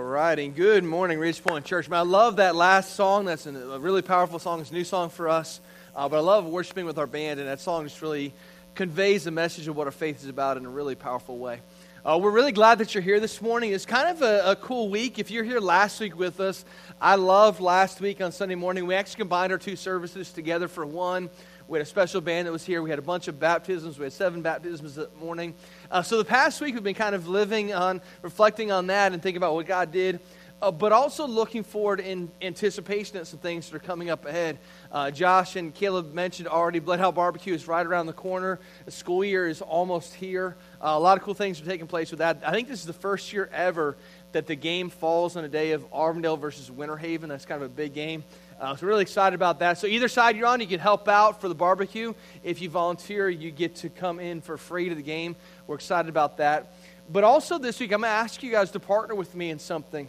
All right, and good morning, Ridge Point Church. Man, I love that last song. That's a really powerful song. It's a new song for us. Uh, but I love worshiping with our band, and that song just really conveys the message of what our faith is about in a really powerful way. Uh, we're really glad that you're here this morning. It's kind of a, a, cool week. If you're here last week with us, I loved last week on Sunday morning. We actually combined our two services together for one. We had a special band that was here. We had a bunch of baptisms. We had seven baptisms that morning. Uh, so the past week we've been kind of living on, reflecting on that and thinking about what God did, uh, but also looking forward in anticipation at some things that are coming up ahead. Uh, Josh and Caleb mentioned already, Bloodhound Barbecue is right around the corner. The school year is almost here. Uh, a lot of cool things are taking place with that. I think this is the first year ever that the game falls on a day of Auburndale versus Winter Haven. That's kind of a big game. Uh, so really excited about that. So either side you're on, you can help out for the barbecue. If you volunteer, you get to come in for free to the game. We're excited about that. But also this week, I'm going to ask you guys to partner with me in something.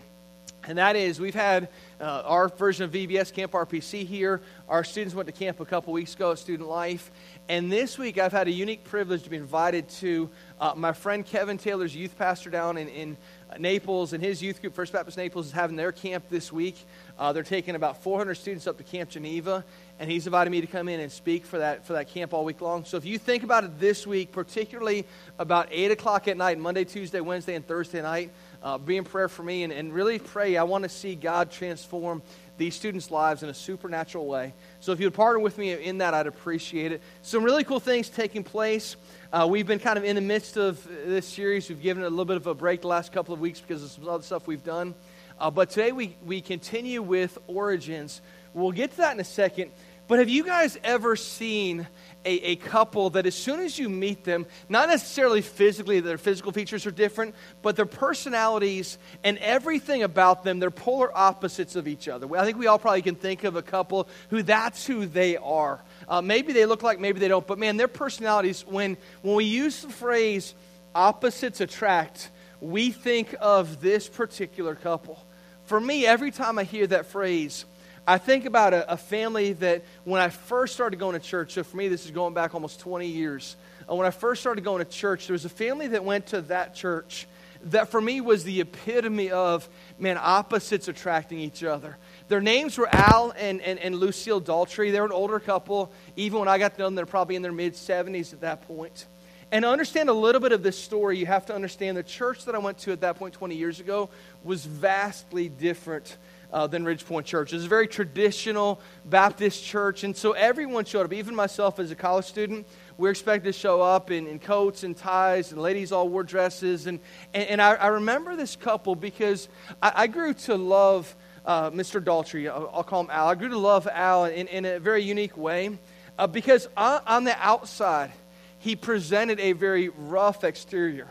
And that is, we've had uh, our version of VBS Camp RPC here. Our students went to camp a couple weeks ago at Student Life. And this week, I've had a unique privilege to be invited to uh, my friend Kevin Taylor's youth pastor down in, in Naples, and his youth group, First Baptist Naples, is having their camp this week. Uh, they're taking about 400 students up to Camp Geneva, and he's invited me to come in and speak for that, for that camp all week long. So if you think about it this week, particularly about 8 o'clock at night, Monday, Tuesday, Wednesday, and Thursday night, uh, be in prayer for me and, and really pray. I want to see God transform these students' lives in a supernatural way. So if you would partner with me in that, I'd appreciate it. Some really cool things taking place. Uh, we've been kind of in the midst of this series. We've given it a little bit of a break the last couple of weeks because of some other stuff we've done. Uh, but today we, we continue with Origins. We'll get to that in a second. But have you guys ever seen a, a couple that as soon as you meet them, not necessarily physically, their physical features are different, but their personalities and everything about them, they're polar opposites of each other. I think we all probably can think of a couple who that's who they are. Uh, maybe they look like, maybe they don't, but man, their personalities, when, when we use the phrase opposites attract, we think of this particular couple. For me, every time I hear that phrase, I think about a, a, family that when I first started going to church, so for me, this is going back almost 20 years. Uh, when I first started going to church, there was a family that went to that church that for me was the epitome of, man, opposites attracting each other. Their names were Al and, and, and Lucille Daltrey. They're an older couple. Even when I got to know them, they're probably in their mid 70s at that point. And to understand a little bit of this story, you have to understand the church that I went to at that point 20 years ago was vastly different uh, than Ridge Point Church. It was a very traditional Baptist church, and so everyone showed up. Even myself as a college student, we were expected to show up in, in coats and ties, and ladies all wore dresses. And, and, and I, I, remember this couple because I, I grew to love uh, Mr. Daltrey. I'll, I'll, call him Al. I grew to love Al in, in a very unique way uh, because on, on the outside, he presented a very rough exterior.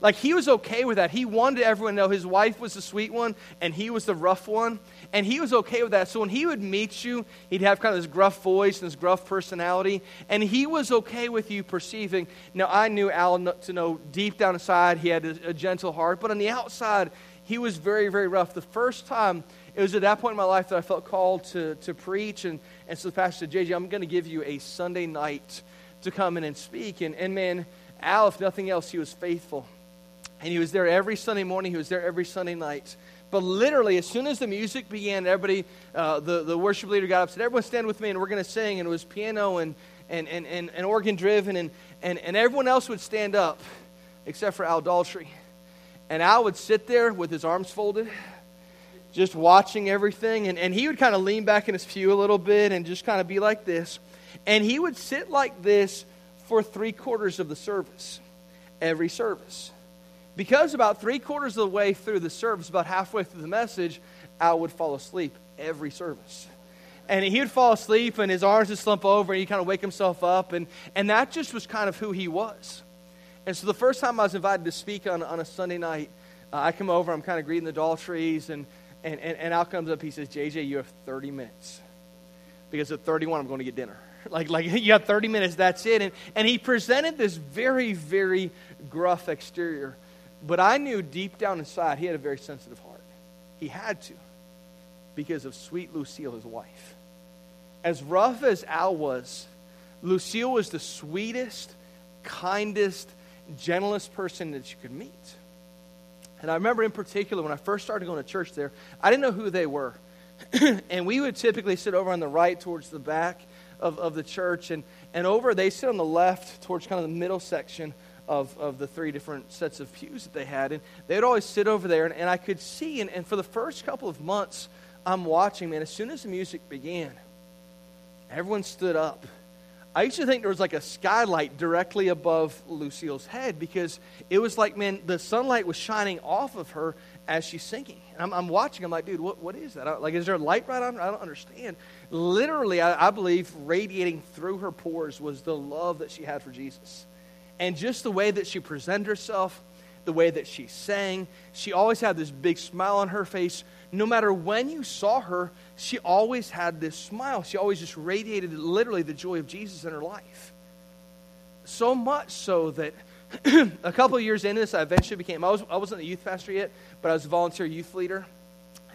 Like he was okay with that. He wanted everyone to know his wife was the sweet one and he was the rough one. And he was okay with that. So when he would meet you, he'd have kind of this gruff voice and this gruff personality. And he was okay with you perceiving. Now, I knew Al to know deep down inside he had a, a gentle heart. But on the outside, he was very, very rough. The first time it was at that point in my life that I felt called to, to preach. And, and so the pastor said, JJ, I'm going to give you a Sunday night to come in and speak. And, and man, Al, if nothing else, he was faithful. And he was there every Sunday morning, he was there every Sunday night. But literally, as soon as the music began, everybody, uh, the, the worship leader got up and said, Everyone stand with me, and we're going to sing. And it was piano and, and, and, and, and organ driven, and, and, and everyone else would stand up except for Al Daltrey. And Al would sit there with his arms folded just watching everything. And, and he would kind of lean back in his pew a little bit and just kind of be like this. And he would sit like this for three quarters of the service, every service. Because about three quarters of the way through the service, about halfway through the message, Al would fall asleep every service. And he would fall asleep and his arms would slump over and he'd kind of wake himself up. And, and that just was kind of who he was. And so the first time I was invited to speak on, on a Sunday night, uh, I come over, I'm kind of greeting the Daltreys, and and, and, and Al comes up, he says, JJ, you have 30 minutes. Because at 31, I'm going to get dinner. like, like you have 30 minutes, that's it. And, and he presented this very, very gruff exterior. But I knew deep down inside he had a very sensitive heart. He had to because of sweet Lucille, his wife. As rough as Al was, Lucille was the sweetest, kindest, gentlest person that you could meet. And I remember in particular when I first started going to church there, I didn't know who they were. and we would typically sit over on the right towards the back of, of the church. And, and over, they sit on the left towards kind of the middle section of, of the three different sets of pews that they had. And they would always sit over there. And, and I could see, and, and for the first couple of months, I'm watching, man, as soon as the music began, everyone stood up. I used to think there was like a skylight directly above Lucille's head because it was like, man, the sunlight was shining off of her as she's singing. And I'm, I'm watching, I'm like, dude, what, what is that? like, is there a light right on? her? I don't understand. Literally, I, I believe radiating through her pores was the love that she had for Jesus. And just the way that she presented herself, the way that she sang, she always had this big smile on her face. No matter when you saw her, she always had this smile. She always just radiated literally the joy of Jesus in her life. So much so that a couple of years into this, I eventually became, I, was, I wasn't a youth pastor yet, but I was a volunteer youth leader.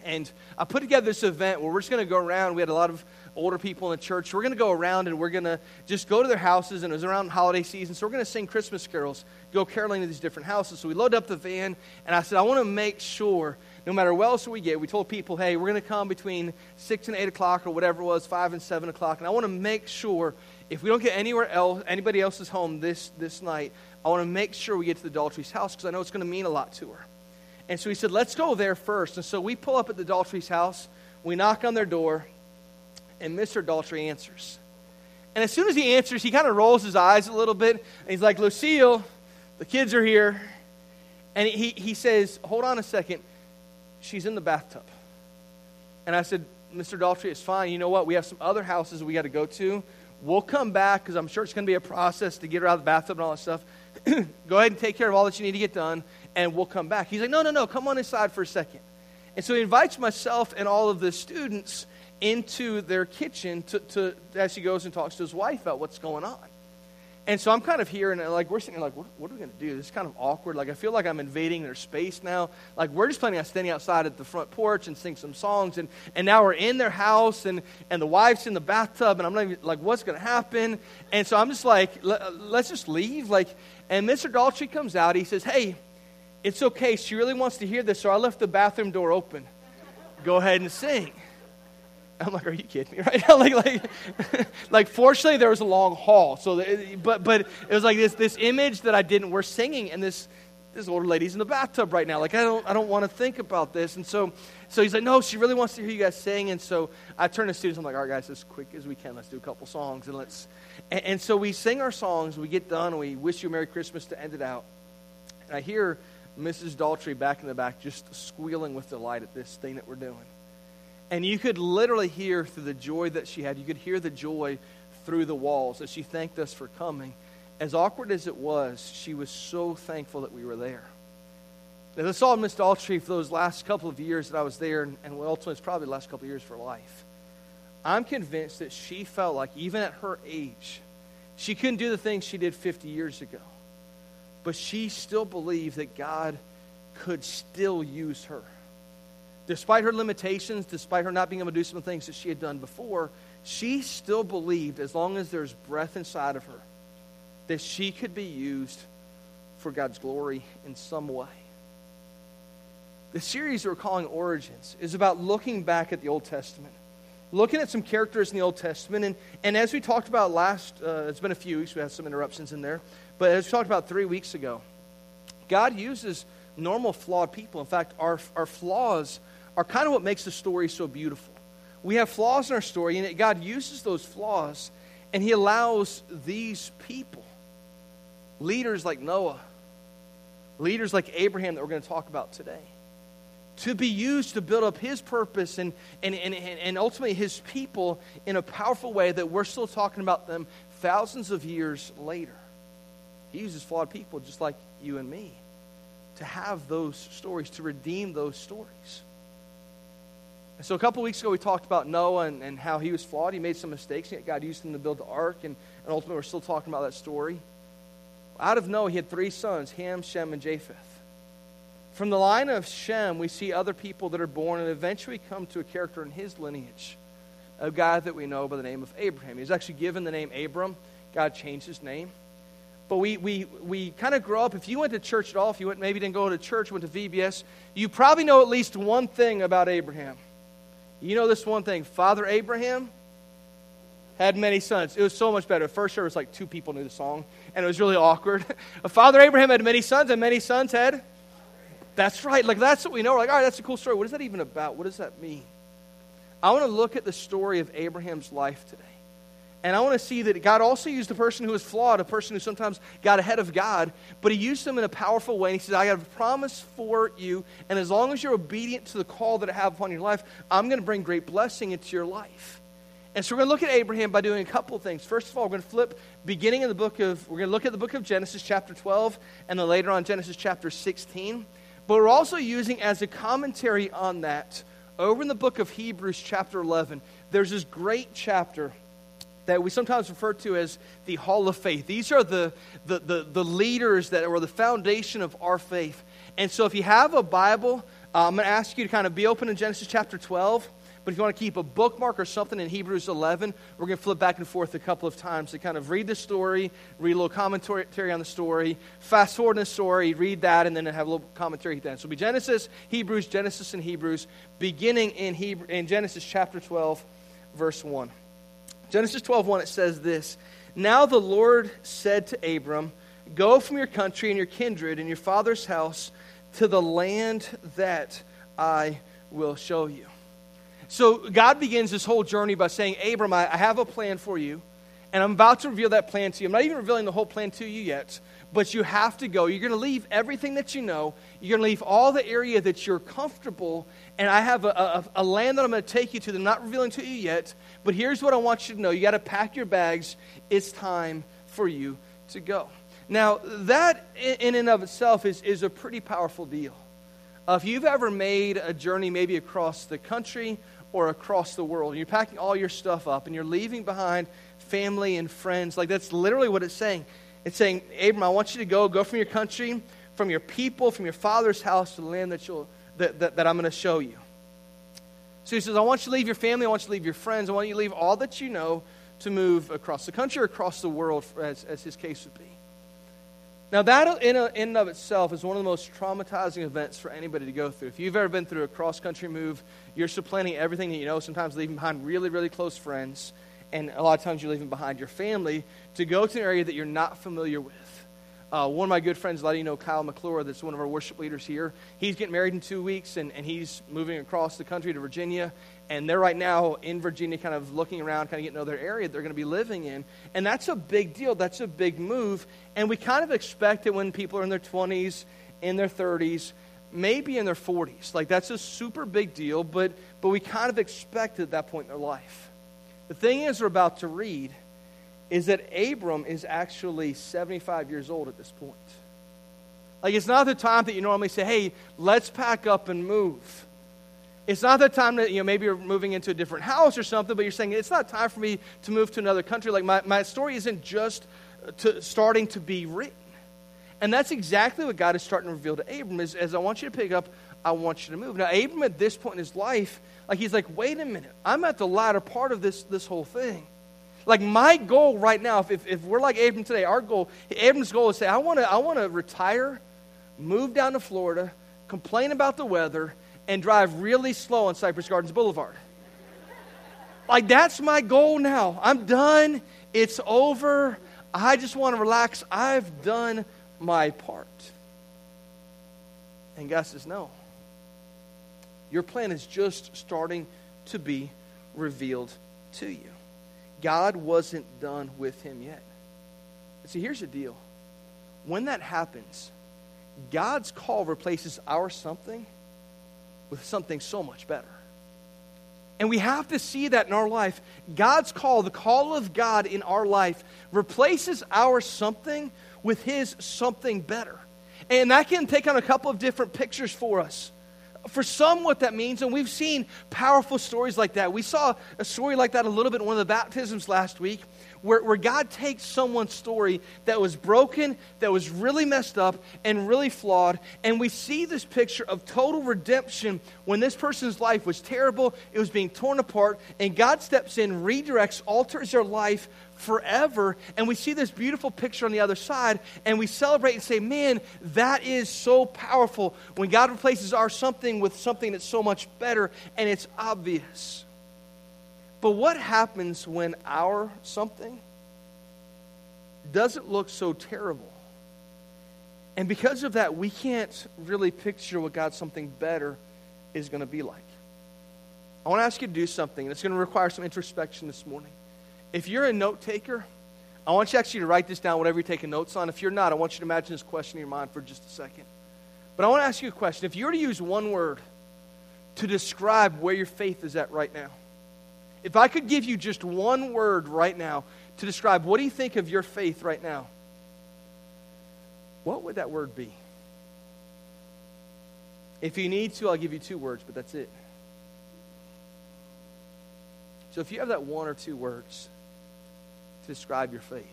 And I put together this event where we're just going to go around. We had a lot of older people in the church. We're going to go around and we're going to just go to their houses. And it was around holiday season. So we're going to sing Christmas carols, go caroling to these different houses. So we loaded up the van. And I said, I want to make sure, no matter what else we get, we told people, hey, we're going to come between 6 and 8 o'clock or whatever it was, 5 and 7 o'clock. And I want to make sure if we don't get anywhere else, anybody else's home this, this night, I want to make sure we get to the Daltrey's house because I know it's going to mean a lot to her. And so he said, let's go there first. And so we pull up at the Daltrey's house. We knock on their door, and Mr. Daltrey answers. And as soon as he answers, he kind of rolls his eyes a little bit, and he's like, Lucille, the kids are here. And he, he says, hold on a second. She's in the bathtub. And I said, Mr. Daltrey, it's fine. You know what? We have some other houses we got to go to. We'll come back because I'm sure it's going to be a process to get her out of the bathtub and all that stuff. go ahead and take care of all that you need to get done, and we'll come back. He's like, no, no, no, come on inside for a second. And so he invites myself and all of the students into their kitchen to, to, as he goes and talks to his wife about what's going on. And so I'm kind of here, and uh, like we're sitting like, what, what are we going to do? This is kind of awkward. Like I feel like I'm invading their space now. Like we're just planning on standing outside at the front porch and sing some songs, and, and now we're in their house, and, and the wife's in the bathtub, and I'm even, like, what's going to happen? And so I'm just like, uh, let's just leave. Like, and Mr. Daltrey comes out. He says, hey, it's okay. She really wants to hear this, so I left the bathroom door open. Go ahead and sing. I'm like, are you kidding me right now? like, like, like, fortunately, there was a long hall. So, but, but it was like this, this image that I didn't. We're singing, and this, this older lady's in the bathtub right now. Like, I don't, I don't want to think about this. And so, so he's like, no, she really wants to hear you guys sing. And so I turn to students. I'm like, all right, guys, as quick as we can, let's do a couple songs, and let's. And, and so we sing our songs. We get done, we wish you a Merry Christmas to end it out. And I hear Mrs. Daltrey back in the back just squealing with delight at this thing that we're doing. And you could literally hear through the joy that she had, you could hear the joy through the walls as she thanked us for coming. As awkward as it was, she was so thankful that we were there. As I saw Miss Daltrey for those last couple of years that I was there, and, and ultimately it's probably the last couple of years for life, I'm convinced that she felt like even at her age, she couldn't do the things she did 50 years ago. But she still believed that God could still use her despite her limitations, despite her not being able to do some things that she had done before, she still believed, as long as there's breath inside of her, that she could be used for God's glory in some way. The series we're calling Origins is about looking back at the Old Testament, looking at some characters in the Old Testament. And, and as we talked about last, uh, it's been a few weeks, we had some interruptions in there, but as we talked about three weeks ago, God uses normal, flawed people. In fact, our, our flaws are kind of what makes the story so beautiful. We have flaws in our story, and God uses those flaws, and He allows these people, leaders like Noah, leaders like Abraham that we're going to talk about today, to be used to build up His purpose and, and, and, and ultimately His people in a powerful way that we're still talking about them thousands of years later. He uses flawed people just like you and me to have those stories, to redeem those stories. And So a couple weeks ago, we talked about Noah and, and, how he was flawed. He made some mistakes, yet God used him to build the ark, and, and ultimately we're still talking about that story. Out of Noah, he had three sons, Ham, Shem, and Japheth. From the line of Shem, we see other people that are born and eventually come to a character in his lineage, a guy that we know by the name of Abraham. He was actually given the name Abram. God changed his name. But we, we, we kind of grow up. If you went to church at all, if you went, maybe didn't go to church, went to VBS, you probably know at least one thing about Abraham. You know this one thing Father Abraham had many sons. It was so much better. First service, like two people knew the song, and it was really awkward. Father Abraham had many sons, and many sons had. That's right. Like, that's what we know. We're like, all right, that's a cool story. What is that even about? What does that mean? I want to look at the story of Abraham's life today. And I want to see that God also used a person who was flawed, a person who sometimes got ahead of God, but He used them in a powerful way. And He says, I have a promise for you, and as long as you're obedient to the call that I have upon your life, I'm going to bring great blessing into your life. And so we're going to look at Abraham by doing a couple of things. First of all, we're going to flip beginning in the book of, we're going to look at the book of Genesis chapter 12, and then later on Genesis chapter 16. But we're also using as a commentary on that, over in the book of Hebrews chapter 11, there's this great chapter that we sometimes refer to as the Hall of Faith. These are the, the, the, the leaders that are the foundation of our faith. And so if you have a Bible, uh, I'm going to ask you to kind of be open in Genesis chapter 12. But if you want to keep a bookmark or something in Hebrews 11, we're going to flip back and forth a couple of times to kind of read the story, read a little commentary on the story, fast forward in the story, read that, and then have a little commentary at the end. So it'll be Genesis, Hebrews, Genesis, and Hebrews, beginning in, Hebrew, in Genesis chapter 12, verse 1. Genesis 12:1 it says this, "Now the Lord said to Abram, Go from your country and your kindred and your father's house to the land that I will show you." So God begins this whole journey by saying, "Abram, I, I have a plan for you, and I'm about to reveal that plan to you. I'm not even revealing the whole plan to you yet." But you have to go. You're going to leave everything that you know. You're going to leave all the area that you're comfortable. And I have a, a, a land that I'm going to take you to that I'm not revealing to you yet. But here's what I want you to know you got to pack your bags. It's time for you to go. Now, that in and of itself is, is a pretty powerful deal. Uh, if you've ever made a journey maybe across the country or across the world, and you're packing all your stuff up and you're leaving behind family and friends, like that's literally what it's saying. It's saying, Abram, I want you to go, go from your country, from your people, from your father's house to the land that, you'll, that, that, that I'm going to show you. So he says, I want you to leave your family, I want you to leave your friends, I want you to leave all that you know to move across the country or across the world, as, as his case would be. Now, that in, in and of itself is one of the most traumatizing events for anybody to go through. If you've ever been through a cross country move, you're supplanting everything that you know, sometimes leaving behind really, really close friends, and a lot of times you're leaving behind your family to go to an area that you're not familiar with. Uh, one of my good friends, of you know Kyle McClure, that's one of our worship leaders here. He's getting married in two weeks, and, and he's moving across the country to Virginia. And they're right now in Virginia, kind of looking around, kind of getting to know their area they're going to be living in. And that's a big deal. That's a big move. And we kind of expect it when people are in their 20s, in their 30s, maybe in their 40s. Like, that's a super big deal, but, but we kind of expect it at that point in their life. The thing is, we're about to read is that Abram is actually 75 years old at this point. Like, it's not the time that you normally say, hey, let's pack up and move. It's not the time that, you know, maybe you're moving into a different house or something, but you're saying, it's not time for me to move to another country. Like, my, my story isn't just uh, to, starting to be written. And that's exactly what God is starting to reveal to Abram is, as I want you to pick up, I want you to move. Now, Abram at this point in his life, like, he's like, wait a minute, I'm at the latter part of this, this whole thing. Like my goal right now, if, if, we're like Abram today, our goal, Abram's goal is to say, I want to I wanna retire, move down to Florida, complain about the weather, and drive really slow on Cypress Gardens Boulevard. like that's my goal now. I'm done. It's over. I just want to relax. I've done my part. And God says, No. Your plan is just starting to be revealed to you. God wasn't done with him yet. But see, here's the deal. When that happens, God's call replaces our something with something so much better. And we have to see that in our life. God's call, the call of God in our life, replaces our something with His something better. And that can take on a couple of different pictures for us for some, what that means, and we've seen powerful stories like that. We saw a story like that a little bit in one of the baptisms last week, where, where God takes someone's story that was broken, that was really messed up, and really flawed, and we see this picture of total redemption when this person's life was terrible, it was being torn apart, and God steps in, redirects, alters their life forever. And we see this beautiful picture on the other side, and we celebrate and say, man, that is so powerful when God replaces our something with something that's so much better, and it's obvious. But what happens when our something doesn't look so terrible? And because of that, we can't really picture what God's something better is going to be like. I want to ask you to do something, and it's going to require some introspection this morning. If you're a note taker, I want you actually to write this down, whatever you're taking notes on. If you're not, I want you to imagine this question in your mind for just a second. But I want to ask you a question. If you were to use one word to describe where your faith is at right now, if I could give you just one word right now to describe what do you think of your faith right now, what would that word be? If you need to, I'll give you two words, but that's it. So if you have that one or two words to describe your faith,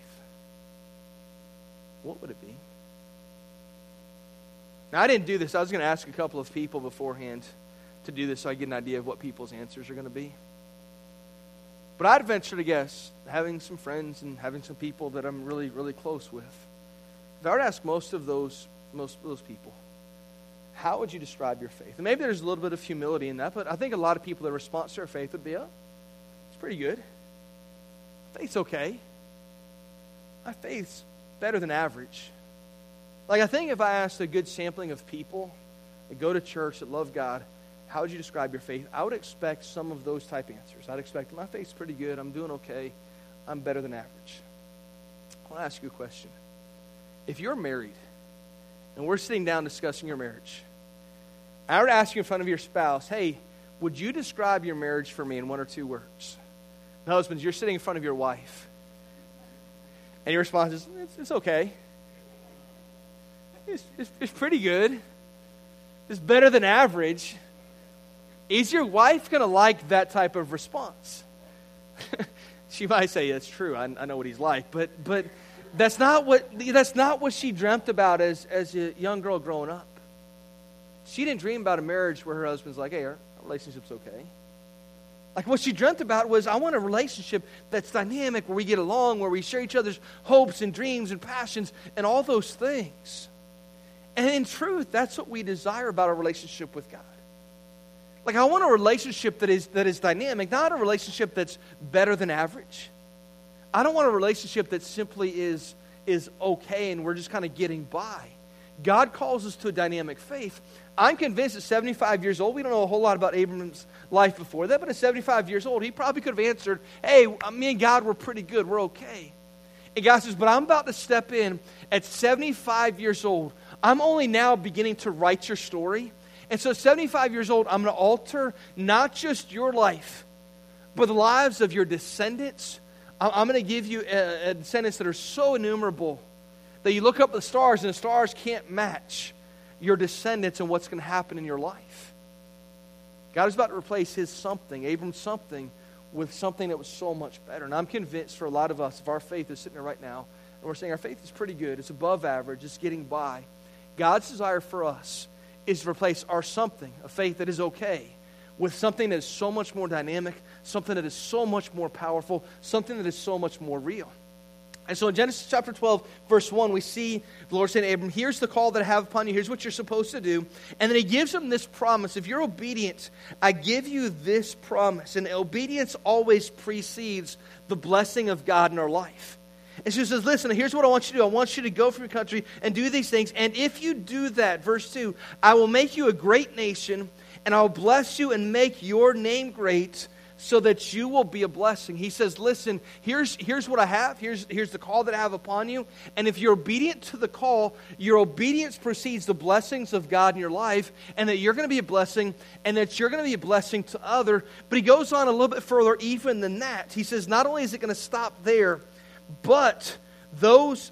what would it be? Now, I didn't do this. I was going to ask a couple of people beforehand to do this so I get an idea of what people's answers are going to be. But I'd venture to guess, having some friends and having some people that I'm really, really close with, if I were to ask most of those, most of those people, how would you describe your faith? And maybe there's a little bit of humility in that, but I think a lot of people, their response to their faith would be, oh, it's pretty good. Faith's okay. My faith's better than average. Like, I think if I asked a good sampling of people that go to church, that love God, how would you describe your faith? I would expect some of those type answers. I'd expect my faith's pretty good. I'm doing okay. I'm better than average. I want to ask you a question. If you're married and we're sitting down discussing your marriage, I would ask you in front of your spouse, hey, would you describe your marriage for me in one or two words? Husbands, you're sitting in front of your wife. And your response is, it's, it's okay. It's, it's, it's pretty good. It's better than average. Is your wife going to like that type of response? she might say, That's true. I, I, know what he's like. But, but that's, not what, that's not what she dreamt about as, as a young girl growing up. She didn't dream about a marriage where her husband's like, Hey, our relationship's okay. Like what she dreamt about was, I want a relationship that's dynamic, where we get along, where we share each other's hopes and dreams and passions and all those things. And in truth, that's what we desire about a relationship with God. Like, I want a relationship that is, that is dynamic, not a relationship that's better than average. I don't want a relationship that simply is, is okay and we're just kind of getting by. God calls us to a dynamic faith. I'm convinced at 75 years old, we don't know a whole lot about Abram's life before that, but at 75 years old, he probably could have answered, Hey, uh, me and God were pretty good. We're okay. And God says, But I'm about to step in at 75 years old. I'm only now beginning to write your story. And so, at 75 years old, I'm going to alter not just your life, but the lives of your descendants. I'm going to give you a, a descendants that are so innumerable that you look up at the stars and the stars can't match your descendants and what's going to happen in your life. God is about to replace his something, Abram's something, with something that was so much better. And I'm convinced for a lot of us, if our faith is sitting there right now, and we're saying our faith is pretty good, it's above average, it's getting by, God's desire for us is to replace our something, a faith that is okay, with something that is so much more dynamic, something that is so much more powerful, something that is so much more real. And so in Genesis chapter 12, verse 1, we see the Lord saying to Abram, Here's the call that I have upon you. Here's what you're supposed to do. And then he gives him this promise. If you're obedient, I give you this promise. And obedience always precedes the blessing of God in our life. And so he says, Listen, here's what I want you to do. I want you to go from your country and do these things. And if you do that, verse 2, I will make you a great nation, and I'll bless you and make your name great so that you will be a blessing. He says, Listen, here's, here's what I have. Here's, here's the call that I have upon you. And if you're obedient to the call, your obedience precedes the blessings of God in your life, and that you're going to be a blessing, and that you're going to be a blessing to other. But he goes on a little bit further, even than that. He says, Not only is it going to stop there, but those,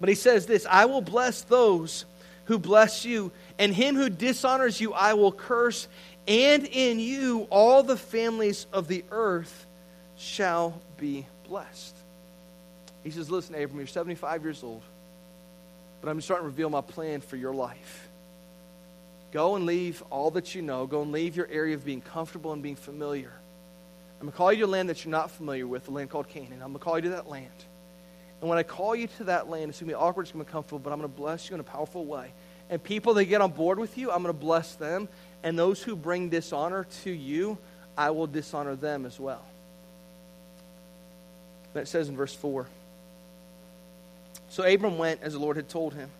but he says this I will bless those who bless you, and him who dishonors you I will curse and in you all the families of the earth shall be blessed. He says, Listen, Abram, you're 75 years old, but I'm starting to reveal my plan for your life. Go and leave all that you know. Go and leave your area of being comfortable and being familiar. I'm going to call you to a land that you're not familiar with, a land called Canaan. I'm going to call you to that land. And when I call you to that land, it's going to be awkward, it's going to be comfortable, but I'm going to bless you in a powerful way. And people that get on board with you, I'm going to bless them. And those who bring dishonor to you, I will dishonor them as well. That says in verse 4. So Abram went as the Lord had told him,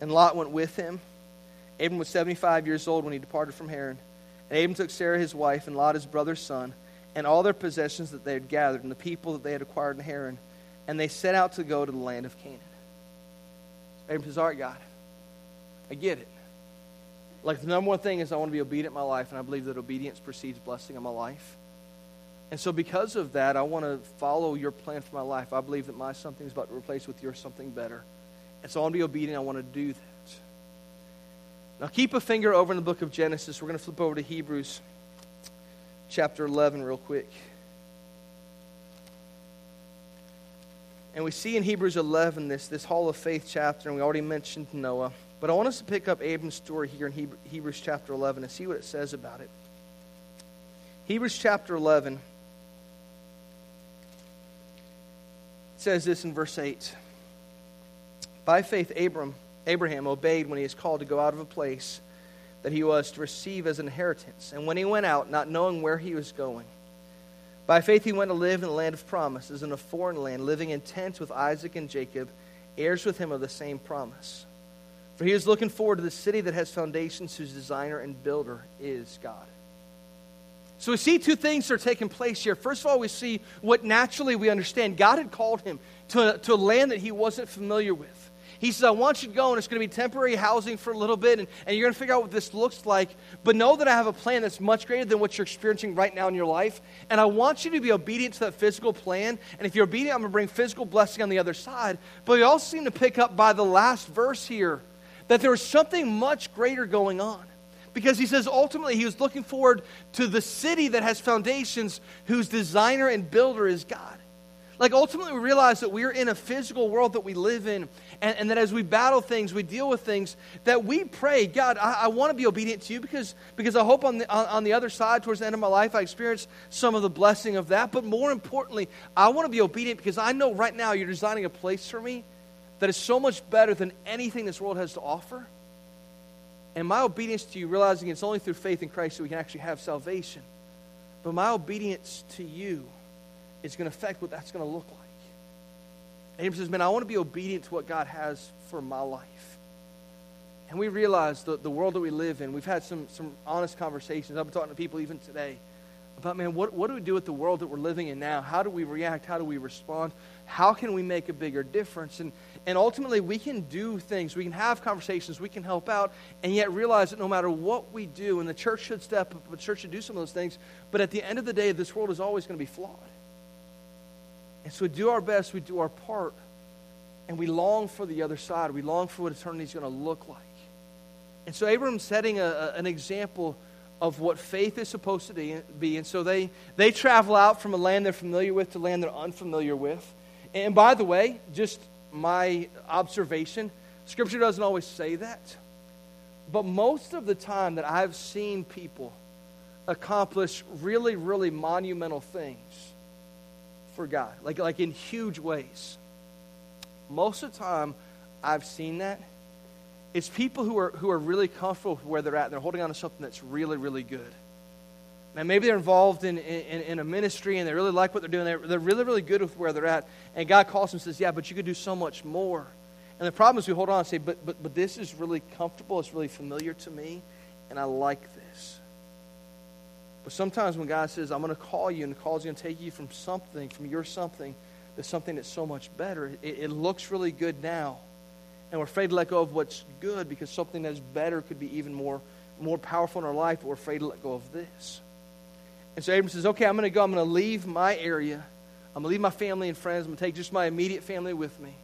and Lot went with him. Abram was 75 years old when he departed from Haran. And Abram took Sarah his wife, and Lot his brother's son, and all their possessions that they had gathered, and the people that they had acquired in Haran, and they set out to go to the land of Canaan. Abram says, All right, God, I get it. Like the number one thing is I want to be obedient in my life, and I believe that obedience precedes blessing in my life. And so, because of that, I want to follow your plan for my life. I believe that my something is about to replace with your something better. And so, I want to be obedient. I want to do that. Now, keep a finger over in the book of Genesis. We're going to flip over to Hebrews chapter 11 real quick. And we see in Hebrews 11 this, this Hall of Faith chapter, and we already mentioned Noah. But I want us to pick up Abram's story here in Hebrews chapter 11 and see what it says about it. Hebrews chapter 11 says this in verse 8 By faith, Abram, Abraham obeyed when he was called to go out of a place that he was to receive as an inheritance. And when he went out, not knowing where he was going, by faith he went to live in the land of promises, in a foreign land, living in tents with Isaac and Jacob, heirs with him of the same promise. For he is looking forward to the city that has foundations, whose designer and builder is God. So we see two things that are taking place here. First of all, we see what naturally we understand. God had called him to, to a land that he wasn't familiar with. He says, I want you to go, and it's going to be temporary housing for a little bit, and, and you're going to figure out what this looks like. But know that I have a plan that's much greater than what you're experiencing right now in your life. And I want you to be obedient to that physical plan. And if you're obedient, I'm going to bring physical blessing on the other side. But we also seem to pick up by the last verse here that there was something much greater going on because he says ultimately he was looking forward to the city that has foundations whose designer and builder is God. Like ultimately we realize that we're in a physical world that we live in and, and that as we battle things, we deal with things, that we pray, God, I, I want to be obedient to you because, because I hope on the, on, on the other side, towards the end of my life, I experience some of the blessing of that. But more importantly, I want to be obedient because I know right now you're designing a place for me that is so much better than anything this world has to offer. And my obedience to you, realizing it's only through faith in Christ that we can actually have salvation. But my obedience to you is going to affect what that's going to look like. Abraham says, Man, I want to be obedient to what God has for my life. And we realize the, the world that we live in, we've had some, some honest conversations. I've been talking to people even today about, man, what, what do we do with the world that we're living in now? How do we react? How do we respond? How can we make a bigger difference? And, and ultimately, we can do things, we can have conversations, we can help out, and yet realize that no matter what we do, and the church should step up, the church should do some of those things, but at the end of the day, this world is always going to be flawed. And so we do our best, we do our part, and we long for the other side. We long for what eternity is going to look like. And so Abram's setting a, a, an example of what faith is supposed to be. And so they, they travel out from a land they're familiar with to land they're unfamiliar with. And by the way, just my observation, Scripture doesn't always say that. But most of the time that I've seen people accomplish really, really monumental things for God, like, like in huge ways, most of the time I've seen that. It's people who are, who are really comfortable where they're at and they're holding on to something that's really, really good. Now, maybe they're involved in, in, in, a ministry and they really like what they're doing. They're, they're really, really good with where they're at. And God calls them and says, Yeah, but you could do so much more. And the problem is we hold on and say, But, but, but this is really comfortable. It's really familiar to me. And I like this. But sometimes when God says, I'm going to call you, and the call is going to take you from something, from your something, to something that's so much better, it, it looks really good now. And we're afraid to let go of what's good because something that's better could be even more, more powerful in our life, but we're afraid to let go of this. And so Abram says, okay, I'm going to go. I'm going to leave my area. I'm going to leave my family and friends. I'm going to take just my immediate family with me.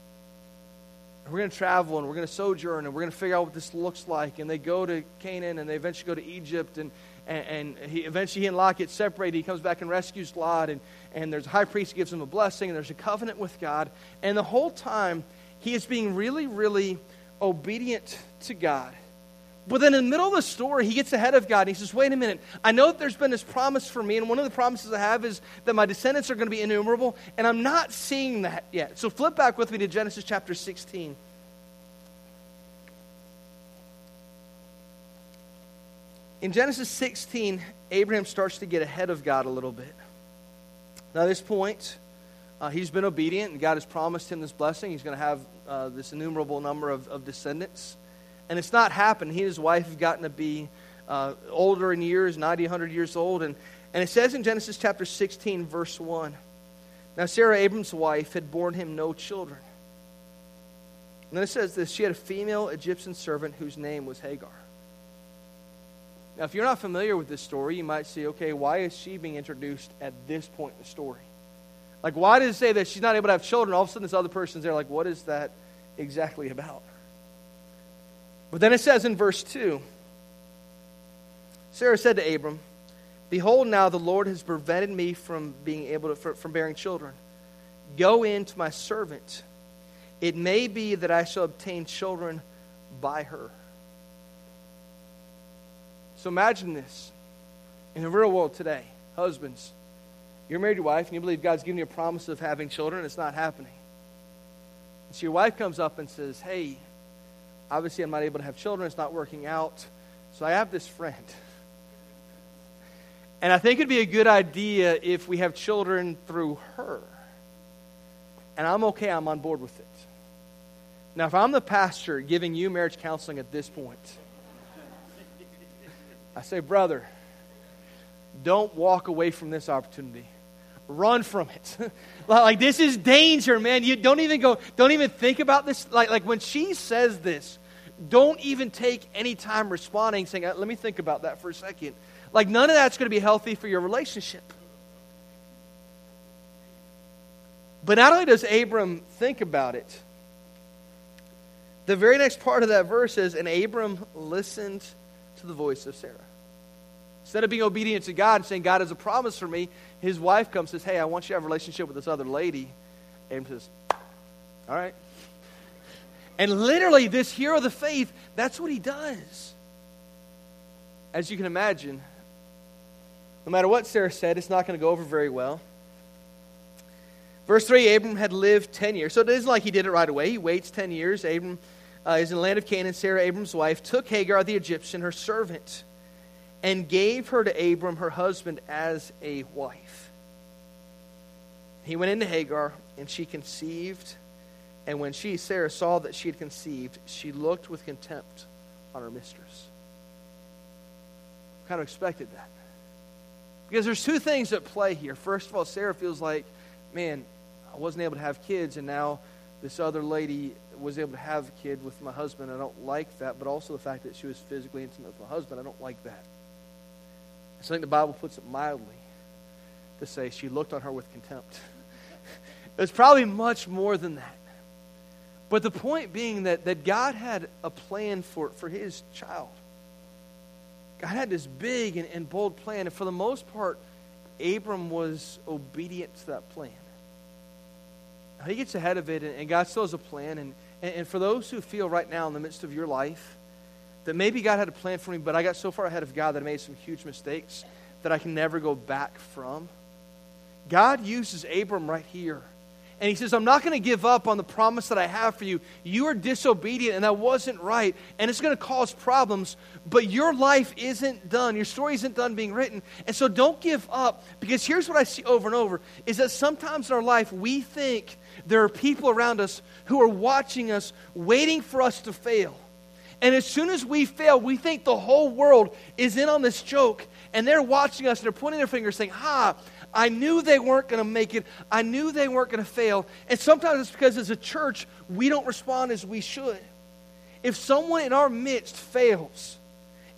And we're going to travel and we're going to sojourn and we're going to figure out what this looks like. And they go to Canaan and they eventually go to Egypt. And, and, and he, eventually he and Lot get separated. He comes back and rescues Lot. And, and there's a high priest who gives him a blessing. And there's a covenant with God. And the whole time, he is being really, really obedient to God But then in the middle of the story, he gets ahead of God and he says, Wait a minute. I know that there's been this promise for me, and one of the promises I have is that my descendants are going to be innumerable, and I'm not seeing that yet. So flip back with me to Genesis chapter 16. In Genesis 16, Abraham starts to get ahead of God a little bit. Now, at this point, uh, he's been obedient, and God has promised him this blessing. He's going to have uh, this innumerable number of, of descendants. And it's not happened. He and his wife have gotten to be uh, older in years, 90, 100 years old. And, and it says in Genesis chapter 16, verse 1 Now, Sarah, Abram's wife, had borne him no children. And then it says this she had a female Egyptian servant whose name was Hagar. Now, if you're not familiar with this story, you might say, okay, why is she being introduced at this point in the story? Like, why does it say that she's not able to have children? All of a sudden, this other person's there. Like, what is that exactly about? But then it says in verse 2 Sarah said to Abram, Behold, now the Lord has prevented me from being able to, from bearing children. Go in to my servant. It may be that I shall obtain children by her. So imagine this. In the real world today, husbands, you're married to your wife and you believe God's given you a promise of having children, it's not happening. And so your wife comes up and says, Hey, obviously I'm not able to have children, it's not working out. So I have this friend. And I think it'd be a good idea if we have children through her. And I'm okay, I'm on board with it. Now, if I'm the pastor giving you marriage counseling at this point, I say, brother, don't walk away from this opportunity. Run from it. like this is danger, man. You don't even go, don't even think about this. Like, like when she says this, don't even take any time responding, saying, uh, let me think about that for a second. Like none of that's going to be healthy for your relationship. But not only does Abram think about it, the very next part of that verse says, and Abram listened to the voice of Sarah. Instead of being obedient to God and saying, God has a promise for me, his wife comes and says, Hey, I want you to have a relationship with this other lady. And says, All right. And literally, this hero of the faith, that's what he does. As you can imagine, no matter what Sarah said, it's not going to go over very well. Verse 3 Abram had lived 10 years. So it isn't like he did it right away. He waits 10 years. Abram uh, is in the land of Canaan. Sarah, Abram's wife, took Hagar the Egyptian, her servant and gave her to Abram, her husband, as a wife. He went into Hagar, and she conceived. And when she, Sarah, saw that she had conceived, she looked with contempt on her mistress. Kind of expected that. Because there's two things at play here. First of all, Sarah feels like, man, I wasn't able to have kids, and now this other lady was able to have a kid with my husband. I don't like that. But also the fact that she was physically intimate with my husband, I don't like that. I think the Bible puts it mildly to say she looked on her with contempt. it was probably much more than that. But the point being that, that God had a plan for, for his child. God had this big and, and bold plan, and for the most part, Abram was obedient to that plan. Now, he gets ahead of it, and, and God still has a plan. And, and, and for those who feel right now in the midst of your life, that maybe God had a plan for me, but I got so far ahead of God that I made some huge mistakes that I can never go back from. God uses Abram right here. And he says, I'm not going to give up on the promise that I have for you. You are disobedient, and that wasn't right. And it's going to cause problems, but your life isn't done. Your story isn't done being written. And so don't give up, because here's what I see over and over is that sometimes in our life we think there are people around us who are watching us, waiting for us to fail. And as soon as we fail, we think the whole world is in on this joke. And they're watching us and they're pointing their fingers saying, Ha, I knew they weren't going to make it. I knew they weren't going to fail. And sometimes it's because as a church, we don't respond as we should. If someone in our midst fails,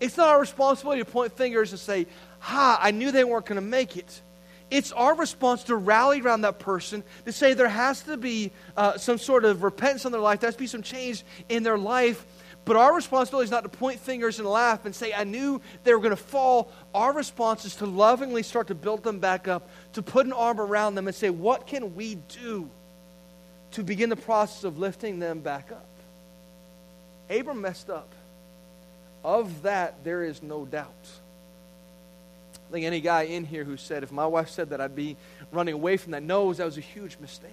it's not our responsibility to point fingers and say, Ha, I knew they weren't going to make it. It's our response to rally around that person to say there has to be uh, some sort of repentance in their life, there has to be some change in their life but our responsibility is not to point fingers and laugh and say, I knew they were going to fall. Our response is to lovingly start to build them back up, to put an arm around them and say, What can we do to begin the process of lifting them back up? Abram messed up. Of that, there is no doubt. I think any guy in here who said, if my wife said that I'd be running away from that, knows that was a huge mistake.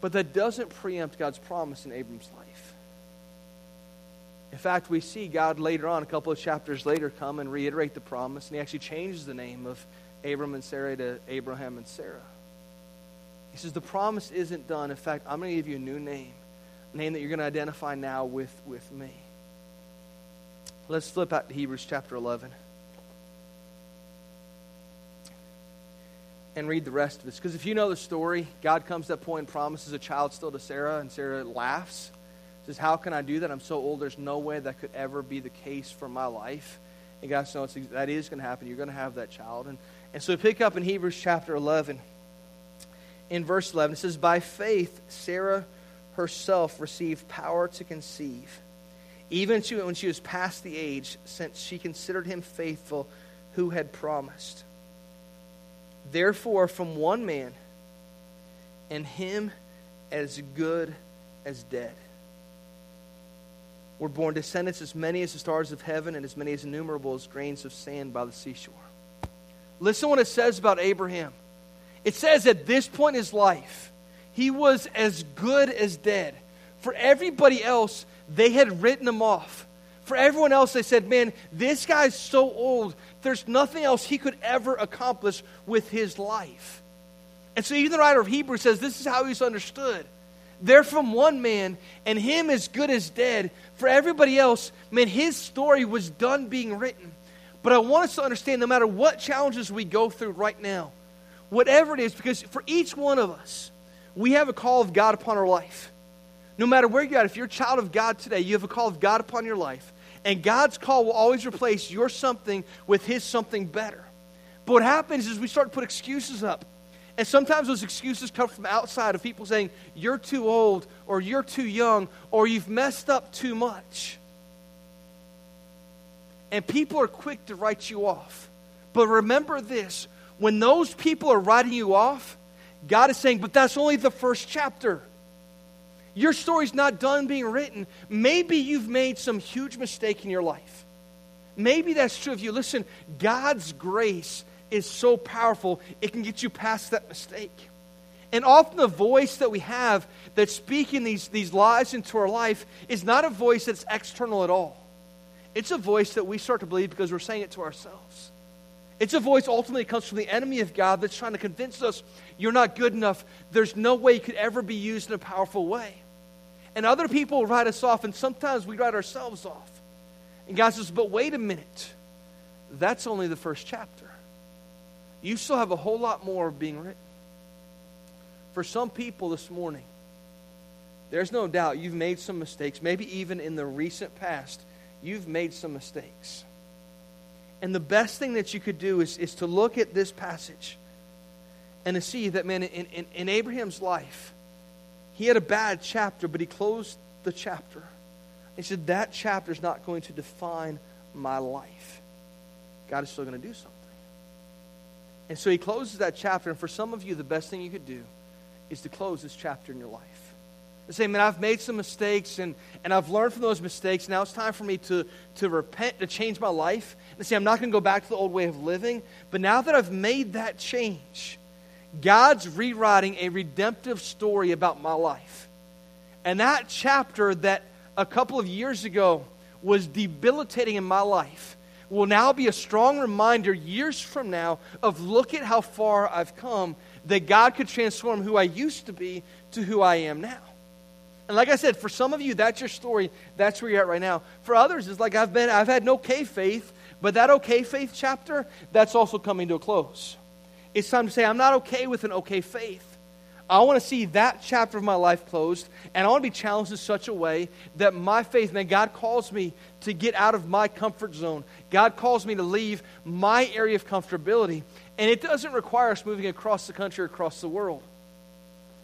But that doesn't preempt God's promise in Abram's life. In fact, we see God later on, a couple of chapters later, come and reiterate the promise, and he actually changes the name of Abram and Sarai to Abraham and Sarah. He says, The promise isn't done. In fact, I'm going to give you a new name, a name that you're going to identify now with, with me. Let's flip out to Hebrews chapter 11 and read the rest of this. Because if you know the story, God comes to that point and promises a child still to Sarah, and Sarah laughs. Says, How can I do that? I'm so old, there's no way that could ever be the case for my life. And God says, No, That is going to happen. You're going to have that child. And, and so we pick up in Hebrews chapter 11. In verse 11, it says, By faith, Sarah herself received power to conceive even when she was past the age, since she considered him faithful who had promised. Therefore, from one man, and him as good as dead, were born descendants as many as the stars of heaven and as many as innumerable as grains of sand by the seashore. Listen what it says about Abraham. It says at this point in his life, he was as good as dead. For everybody else, they had written him off. For everyone else, they said, Man, this guy's so old, there's nothing else he could ever accomplish with his life. And so, even the writer of Hebrews says this is how he's understood. They're from one man, and him as good as dead. For everybody else, man, his story was done being written. But I want us to understand no matter what challenges we go through right now, whatever it is, because for each one of us, we have a call of God upon our life. No matter where you're at, if you're a child of God today, you have a call of God upon your life. And God's call will always replace your something with His something better. But what happens is we start to put excuses up. And sometimes those excuses come from outside of people saying, you're too old, or you're too young, or you've messed up too much. And people are quick to write you off. But remember this when those people are writing you off, God is saying, but that's only the first chapter. Your story's not done being written. Maybe you've made some huge mistake in your life. Maybe that's true of you. Listen, God's grace is so powerful, it can get you past that mistake. And often the voice that we have that's speaking these, these lies into our life is not a voice that's external at all. It's a voice that we start to believe because we're saying it to ourselves. It's a voice ultimately that comes from the enemy of God that's trying to convince us you're not good enough. There's no way you could ever be used in a powerful way. And other people write us off, and sometimes we write ourselves off. And God says, But wait a minute. That's only the first chapter. You still have a whole lot more of being written. For some people this morning, there's no doubt you've made some mistakes. Maybe even in the recent past, you've made some mistakes. And the best thing that you could do is, is to look at this passage and to see that, man, in, in, in Abraham's life, he had a bad chapter, but he closed the chapter. He said, That chapter is not going to define my life. God is still going to do something. And so he closes that chapter. And for some of you, the best thing you could do is to close this chapter in your life. And say, man, I've made some mistakes and, and I've learned from those mistakes. Now it's time for me to, to repent, to change my life. And say, I'm not going to go back to the old way of living. But now that I've made that change, God's rewriting a redemptive story about my life. And that chapter that a couple of years ago was debilitating in my life will now be a strong reminder years from now of look at how far I've come, that God could transform who I used to be to who I am now. And like I said, for some of you, that's your story. That's where you're at right now. For others, it's like I've been, I've had an okay faith, but that okay faith chapter, that's also coming to a close. It's time to say, I'm not okay with an okay faith. I want to see that chapter of my life closed, and I want to be challenged in such a way that my faith, man, God calls me to get out of my comfort zone. God calls me to leave my area of comfortability. And it doesn't require us moving across the country or across the world.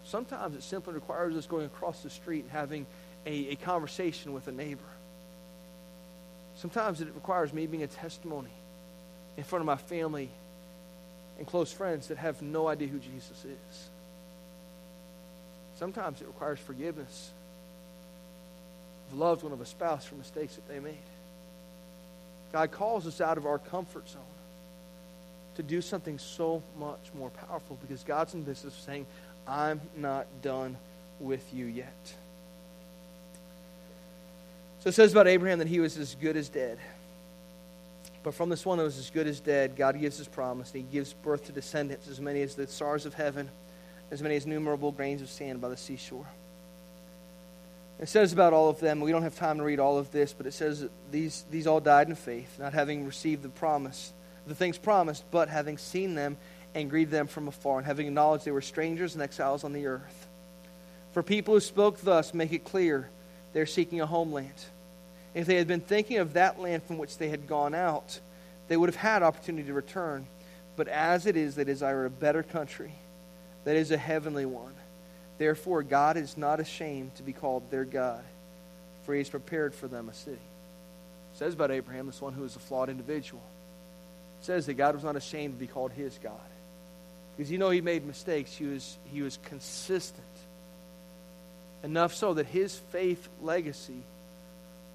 Sometimes it simply requires us going across the street and having a, a conversation with a neighbor. Sometimes it requires me being a testimony in front of my family and close friends that have no idea who Jesus is. Sometimes it requires forgiveness loved one, of a spouse for mistakes that they made. God calls us out of our comfort zone to do something so much more powerful because God's in business saying, I'm not done with you yet. So it says about Abraham that he was as good as dead. But from this one that was as good as dead, God gives his promise, and he gives birth to descendants as many as the stars of heaven, as many as numerable grains of sand by the seashore. It says about all of them, we don't have time to read all of this, but it says these, these all died in faith, not having received the promise, the things promised, but having seen them and greeted them from afar, and having acknowledged they were strangers and exiles on the earth. For people who spoke thus make it clear they're seeking a homeland. If they had been thinking of that land from which they had gone out, they would have had opportunity to return. But as it is, they desire a better country, that is a heavenly one. Therefore, God is not ashamed to be called their God, for he has prepared for them a city. It says about Abraham, this one who is a flawed individual. It says that God was not ashamed to be called his God. Because you know he made mistakes, he was, he was consistent. Enough so that his faith legacy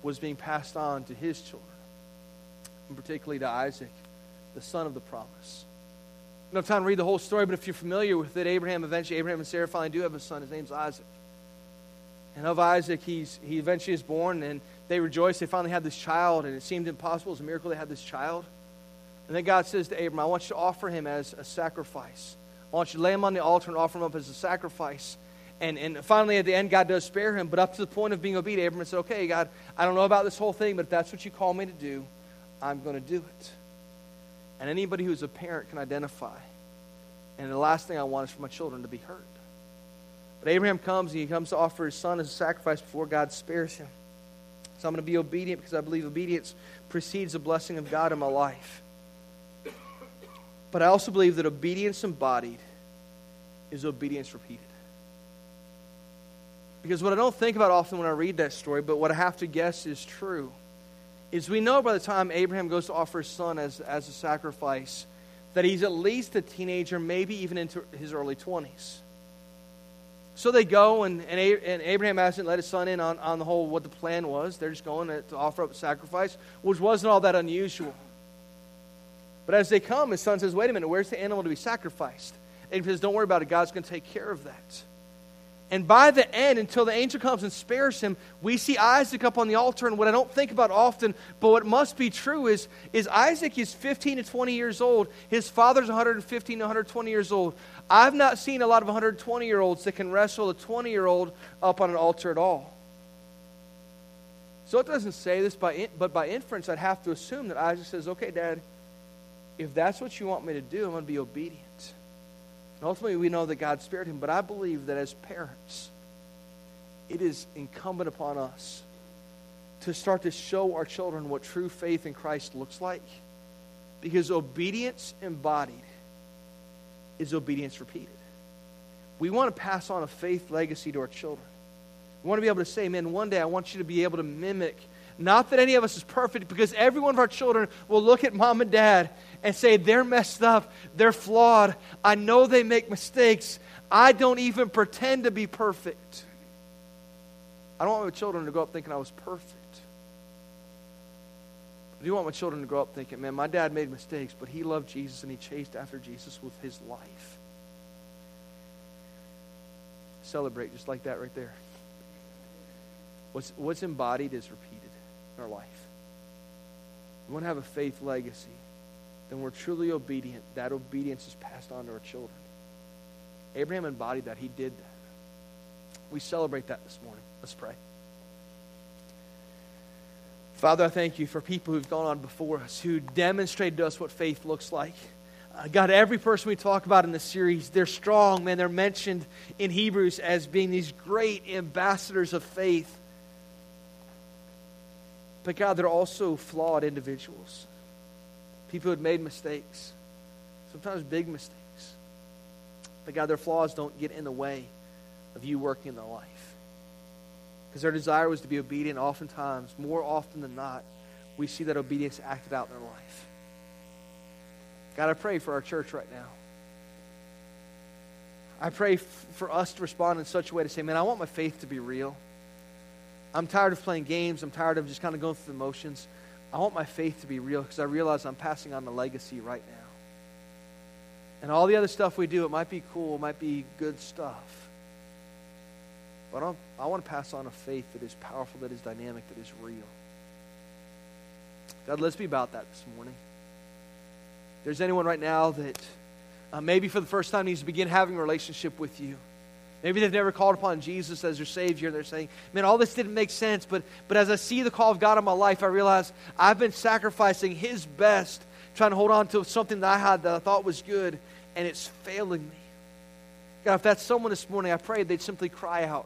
was being passed on to his children, and particularly to Isaac, the son of the promise. Have time to read the whole story, but if you're familiar with it, Abraham eventually, Abraham and Sarah finally do have a son. His name's Isaac. And of Isaac, he's, he eventually is born, and they rejoice. They finally have this child, and it seemed impossible. It's a miracle they had this child. And then God says to Abraham, I want you to offer him as a sacrifice. I want you to lay him on the altar and offer him up as a sacrifice. And, and finally, at the end, God does spare him. But up to the point of being obedient, Abraham said, Okay, God, I don't know about this whole thing, but if that's what you call me to do, I'm going to do it. And anybody who's a parent can identify. And the last thing I want is for my children to be hurt. But Abraham comes and he comes to offer his son as a sacrifice before God spares him. So I'm going to be obedient because I believe obedience precedes the blessing of God in my life. But I also believe that obedience embodied is obedience repeated. Because what I don't think about often when I read that story, but what I have to guess is true, is we know by the time Abraham goes to offer his son as, as a sacrifice, that he's at least a teenager, maybe even into his early 20s. So they go, and, and, and, Abraham hasn't let his son in on, on the whole what the plan was. They're just going to, to offer up a sacrifice, which wasn't all that unusual. But as they come, his son says, Wait a minute, where's the animal to be sacrificed? And he says, Don't worry about it, God's going to take care of that. And by the end, until the angel comes and spares him, we see Isaac up on the altar. And what I don't think about often, but what must be true is, is Isaac is 15 to 20 years old. His father's 115 to 120 years old. I've not seen a lot of 120 year olds that can wrestle a 20 year old up on an altar at all. So it doesn't say this, by in, but by inference, I'd have to assume that Isaac says, okay, Dad, if that's what you want me to do, I'm going to be obedient. And ultimately, we know that God spared him. But I believe that as parents, it is incumbent upon us to start to show our children what true faith in Christ looks like. Because obedience embodied is obedience repeated. We want to pass on a faith legacy to our children. We want to be able to say, man, one day I want you to be able to mimic not that any of us is perfect, because every one of our children will look at mom and dad and say, they're messed up, they're flawed, I know they make mistakes, I don't even pretend to be perfect. I don't want my children to grow up thinking I was perfect. I do want my children to grow up thinking, man, my dad made mistakes, but he loved Jesus and he chased after Jesus with his life. Celebrate just like that right there. What's, what's embodied is repeated in our life. We want to have a faith legacy. Then we're truly obedient. That obedience is passed on to our children. Abraham embodied that. He did that. We celebrate that this morning. Let's pray. Father, I thank you for people who've gone on before us, who demonstrated to us what faith looks like. Uh, God, every person we talk about in this series, they're strong, man. They're mentioned in Hebrews as being these great ambassadors of faith. But God, they're also flawed individuals. People who had made mistakes, sometimes big mistakes. But God, their flaws don't get in the way of you working in their life. Because their desire was to be obedient, oftentimes, more often than not, we see that obedience acted out in their life. God, I pray for our church right now. I pray f- for us to respond in such a way to say, man, I want my faith to be real. I'm tired of playing games. I'm tired of just kind of going through the motions. I want my faith to be real because I realize I'm passing on the legacy right now. And all the other stuff we do, it might be cool, it might be good stuff. But I'm, i want to pass on a faith that is powerful, that is dynamic, that is real. God, let's be about that this morning. If there's anyone right now that uh, maybe for the first time needs to begin having a relationship with you. Maybe they've never called upon Jesus as their Savior. They're saying, man, all this didn't make sense. But, but as I see the call of God in my life, I realize I've been sacrificing His best, trying to hold on to something that I had that I thought was good, and it's failing me. God, if that's someone this morning, I pray they'd simply cry out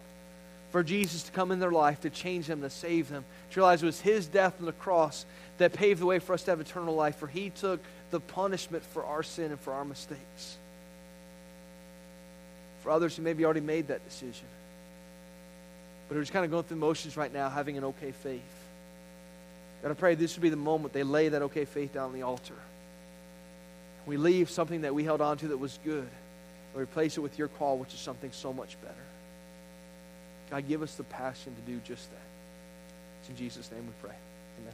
for Jesus to come in their life, to change them, to save them, to realize it was His death on the cross that paved the way for us to have eternal life, for He took the punishment for our sin and for our mistakes. For others who maybe already made that decision, but are just kind of going through motions right now, having an okay faith. God, I pray this would be the moment they lay that okay faith down on the altar. We leave something that we held on to that was good and replace it with your call, which is something so much better. God, give us the passion to do just that. It's in Jesus' name we pray. Amen.